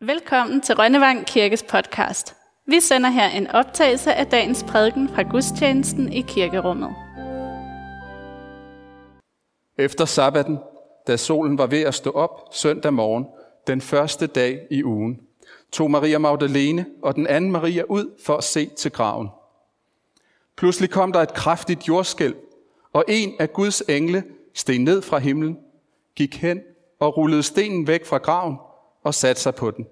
Velkommen til Rønnevang Kirkes podcast. Vi sender her en optagelse af dagens prædiken fra gudstjenesten i kirkerummet. Efter sabbaten, da solen var ved at stå op søndag morgen, den første dag i ugen, tog Maria Magdalene og den anden Maria ud for at se til graven. Pludselig kom der et kraftigt jordskælv, og en af Guds engle steg ned fra himlen, gik hen og rullede stenen væk fra graven og satte sig på den.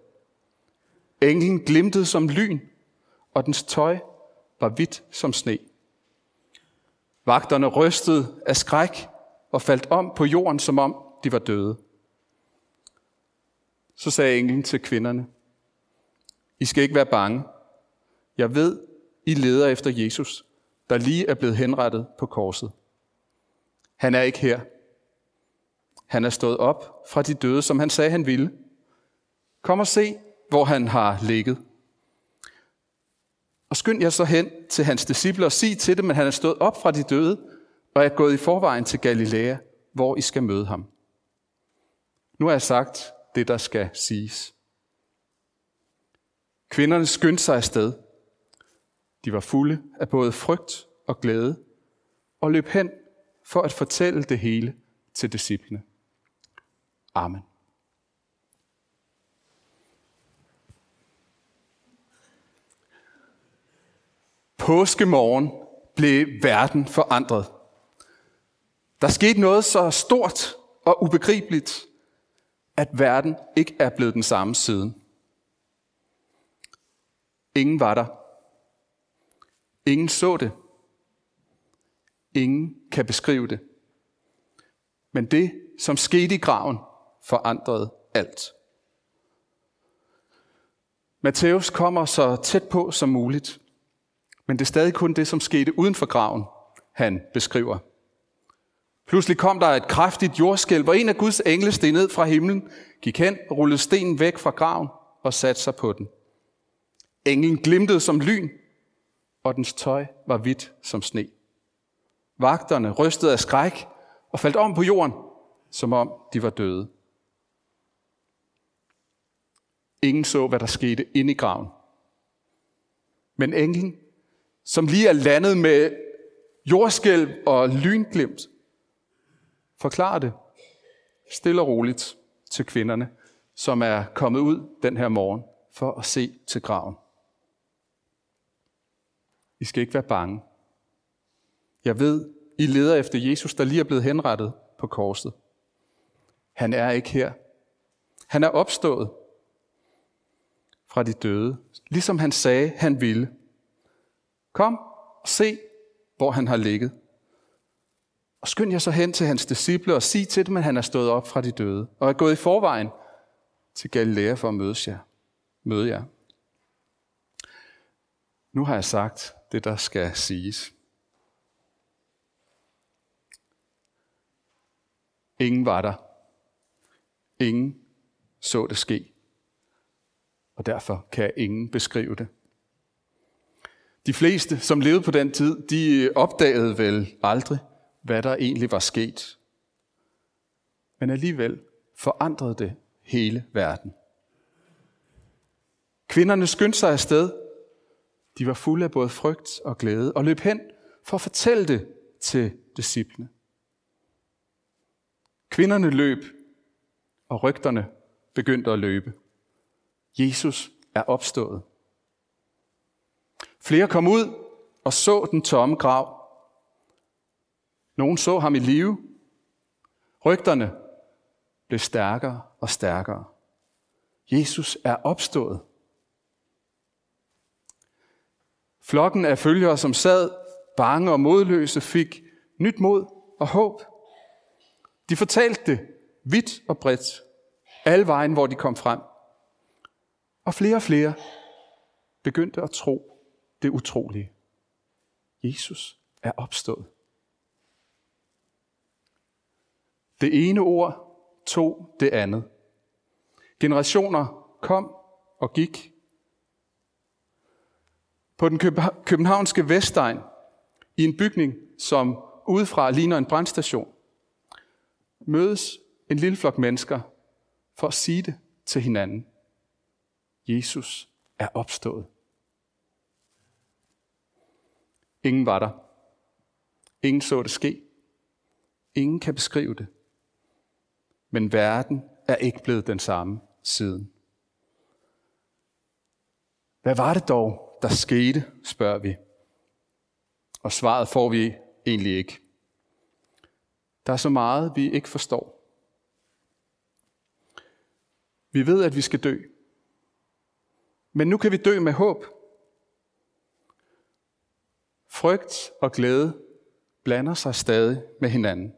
Englen glimtede som lyn, og dens tøj var hvidt som sne. Vagterne rystede af skræk og faldt om på jorden, som om de var døde. Så sagde englen til kvinderne, I skal ikke være bange. Jeg ved, I leder efter Jesus, der lige er blevet henrettet på korset. Han er ikke her. Han er stået op fra de døde, som han sagde, han ville. Kom og se, hvor han har ligget. Og skynd jer så hen til hans disciple og sig til dem, at han er stået op fra de døde og er gået i forvejen til Galilea, hvor I skal møde ham. Nu har jeg sagt det, der skal siges. Kvinderne skyndte sig afsted. De var fulde af både frygt og glæde og løb hen for at fortælle det hele til disciplene. Amen. Påskemorgen blev verden forandret. Der skete noget så stort og ubegribeligt, at verden ikke er blevet den samme siden. Ingen var der. Ingen så det. Ingen kan beskrive det. Men det, som skete i graven, forandrede alt. Matthæus kommer så tæt på som muligt, men det er stadig kun det, som skete uden for graven, han beskriver. Pludselig kom der et kraftigt jordskælv, og en af Guds engle steg ned fra himlen, gik hen og rullede stenen væk fra graven og satte sig på den. Englen glimtede som lyn, og dens tøj var hvidt som sne. Vagterne rystede af skræk og faldt om på jorden, som om de var døde. Ingen så, hvad der skete inde i graven. Men englen, som lige er landet med jordskælv og lynglimt, Forklar det stille og roligt til kvinderne, som er kommet ud den her morgen for at se til graven. I skal ikke være bange. Jeg ved, I leder efter Jesus, der lige er blevet henrettet på korset. Han er ikke her. Han er opstået fra de døde, ligesom han sagde, han ville. Kom og se, hvor han har ligget. Og skynd jer så hen til hans disciple og sig til dem, at han er stået op fra de døde og er gået i forvejen til Galilea for at møde jer. Møde jer. Nu har jeg sagt det, der skal siges. Ingen var der. Ingen så det ske. Og derfor kan ingen beskrive det. De fleste, som levede på den tid, de øh, opdagede vel aldrig, hvad der egentlig var sket. Men alligevel forandrede det hele verden. Kvinderne skyndte sig afsted. De var fulde af både frygt og glæde og løb hen for at fortælle det til disciplene. Kvinderne løb, og rygterne begyndte at løbe. Jesus er opstået. Flere kom ud og så den tomme grav. Nogen så ham i live. Rygterne blev stærkere og stærkere. Jesus er opstået. Flokken af følgere, som sad bange og modløse, fik nyt mod og håb. De fortalte det vidt og bredt, alle vejen, hvor de kom frem. Og flere og flere begyndte at tro det utrolige. Jesus er opstået. Det ene ord tog det andet. Generationer kom og gik. På den københavnske Vestegn, i en bygning, som udefra ligner en brandstation, mødes en lille flok mennesker for at sige det til hinanden. Jesus er opstået. Ingen var der. Ingen så det ske. Ingen kan beskrive det. Men verden er ikke blevet den samme siden. Hvad var det dog, der skete, spørger vi. Og svaret får vi egentlig ikke. Der er så meget, vi ikke forstår. Vi ved, at vi skal dø. Men nu kan vi dø med håb. Frygt og glæde blander sig stadig med hinanden.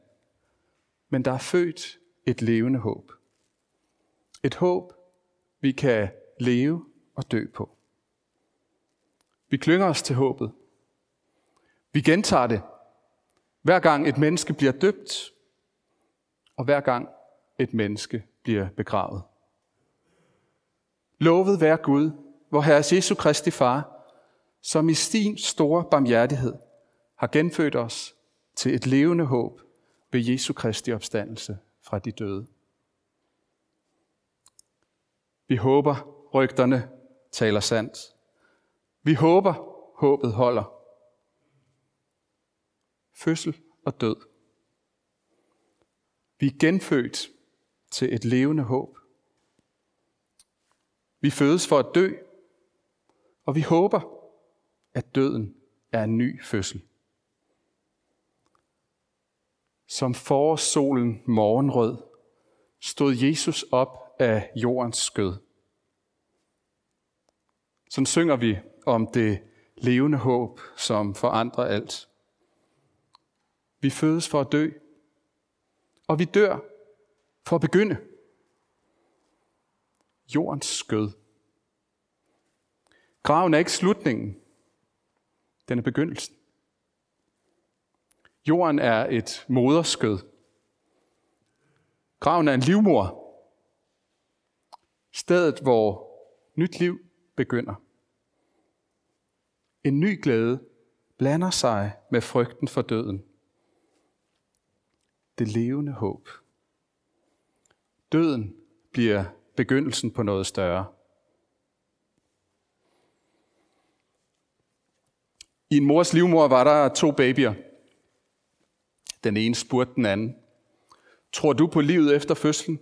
Men der er født et levende håb. Et håb, vi kan leve og dø på. Vi klynger os til håbet. Vi gentager det, hver gang et menneske bliver døbt, og hver gang et menneske bliver begravet. Lovet være Gud, hvor Herre Jesu Kristi Far, som i sin store barmhjertighed har genfødt os til et levende håb ved Jesu Kristi opstandelse fra de døde. Vi håber, rygterne taler sandt. Vi håber, håbet holder. Fødsel og død. Vi er genfødt til et levende håb. Vi fødes for at dø, og vi håber, at døden er en ny fødsel. Som forårssolen morgenrød stod Jesus op af jordens skød. Sådan synger vi om det levende håb, som forandrer alt. Vi fødes for at dø, og vi dør for at begynde. Jordens skød. Graven er ikke slutningen, den er begyndelsen. Jorden er et moderskød. Graven er en livmor. Stedet, hvor nyt liv begynder. En ny glæde blander sig med frygten for døden. Det levende håb. Døden bliver begyndelsen på noget større. I en mors livmor var der to babyer. Den ene spurgte den anden, tror du på livet efter fødslen?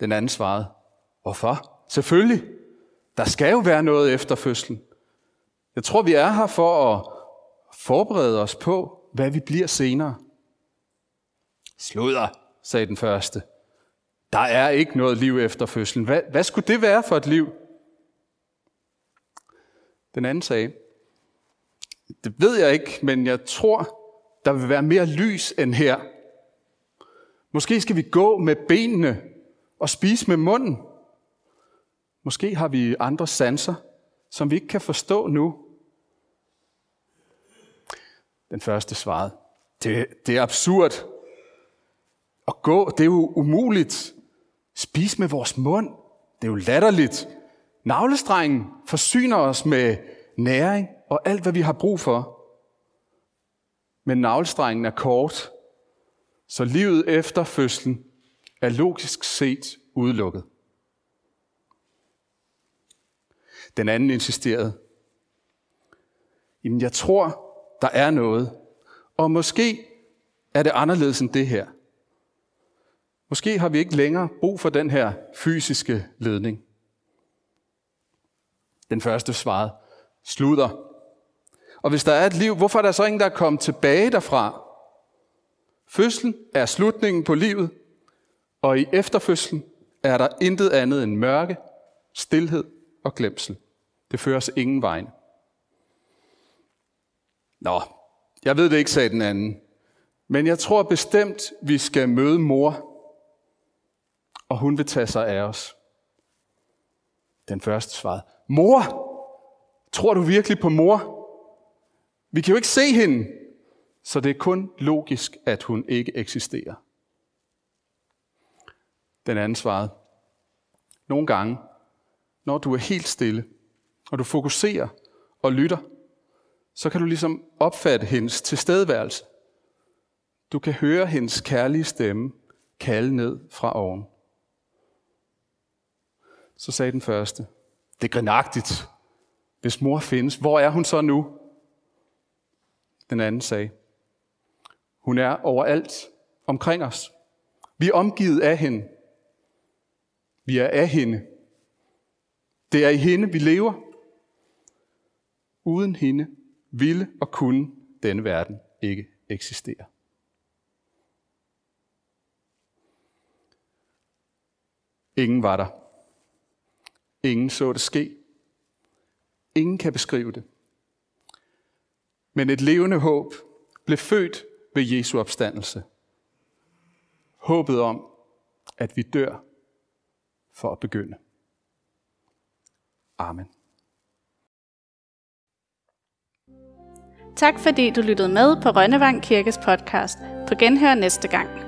Den anden svarede, hvorfor? Selvfølgelig. Der skal jo være noget efter fødslen. Jeg tror, vi er her for at forberede os på, hvad vi bliver senere. Sluder, sagde den første. Der er ikke noget liv efter fødslen. Hvad, hvad skulle det være for et liv? Den anden sagde, det ved jeg ikke, men jeg tror, der vil være mere lys end her. Måske skal vi gå med benene og spise med munden. Måske har vi andre sanser, som vi ikke kan forstå nu. Den første svarede, det, det er absurd. At gå, det er jo umuligt. Spise med vores mund, det er jo latterligt. Navlestrengen forsyner os med næring og alt, hvad vi har brug for. Men navlestrengen er kort, så livet efter fødslen er logisk set udelukket. Den anden insisterede. Jamen, jeg tror, der er noget. Og måske er det anderledes end det her. Måske har vi ikke længere brug for den her fysiske ledning. Den første svarede, slutter. Og hvis der er et liv, hvorfor er der så ingen, der er kommet tilbage derfra? Fødslen er slutningen på livet, og i efterfødslen er der intet andet end mørke, stilhed og glemsel. Det fører os ingen vej. Nå, jeg ved det ikke, sagde den anden. Men jeg tror bestemt, vi skal møde mor, og hun vil tage sig af os. Den første svarede, mor, tror du virkelig på mor? Vi kan jo ikke se hende, så det er kun logisk, at hun ikke eksisterer. Den anden svarede, nogle gange, når du er helt stille, og du fokuserer og lytter, så kan du ligesom opfatte hendes tilstedeværelse. Du kan høre hendes kærlige stemme kalde ned fra oven. Så sagde den første, det er grinagtigt. Hvis mor findes, hvor er hun så nu? Den anden sagde, hun er overalt omkring os. Vi er omgivet af hende. Vi er af hende. Det er i hende, vi lever. Uden hende ville og kunne denne verden ikke eksistere. Ingen var der. Ingen så det ske. Ingen kan beskrive det. Men et levende håb blev født ved Jesu opstandelse. Håbet om, at vi dør for at begynde. Amen. Tak fordi du lyttede med på Rønnevang Kirkes podcast. På genhør næste gang.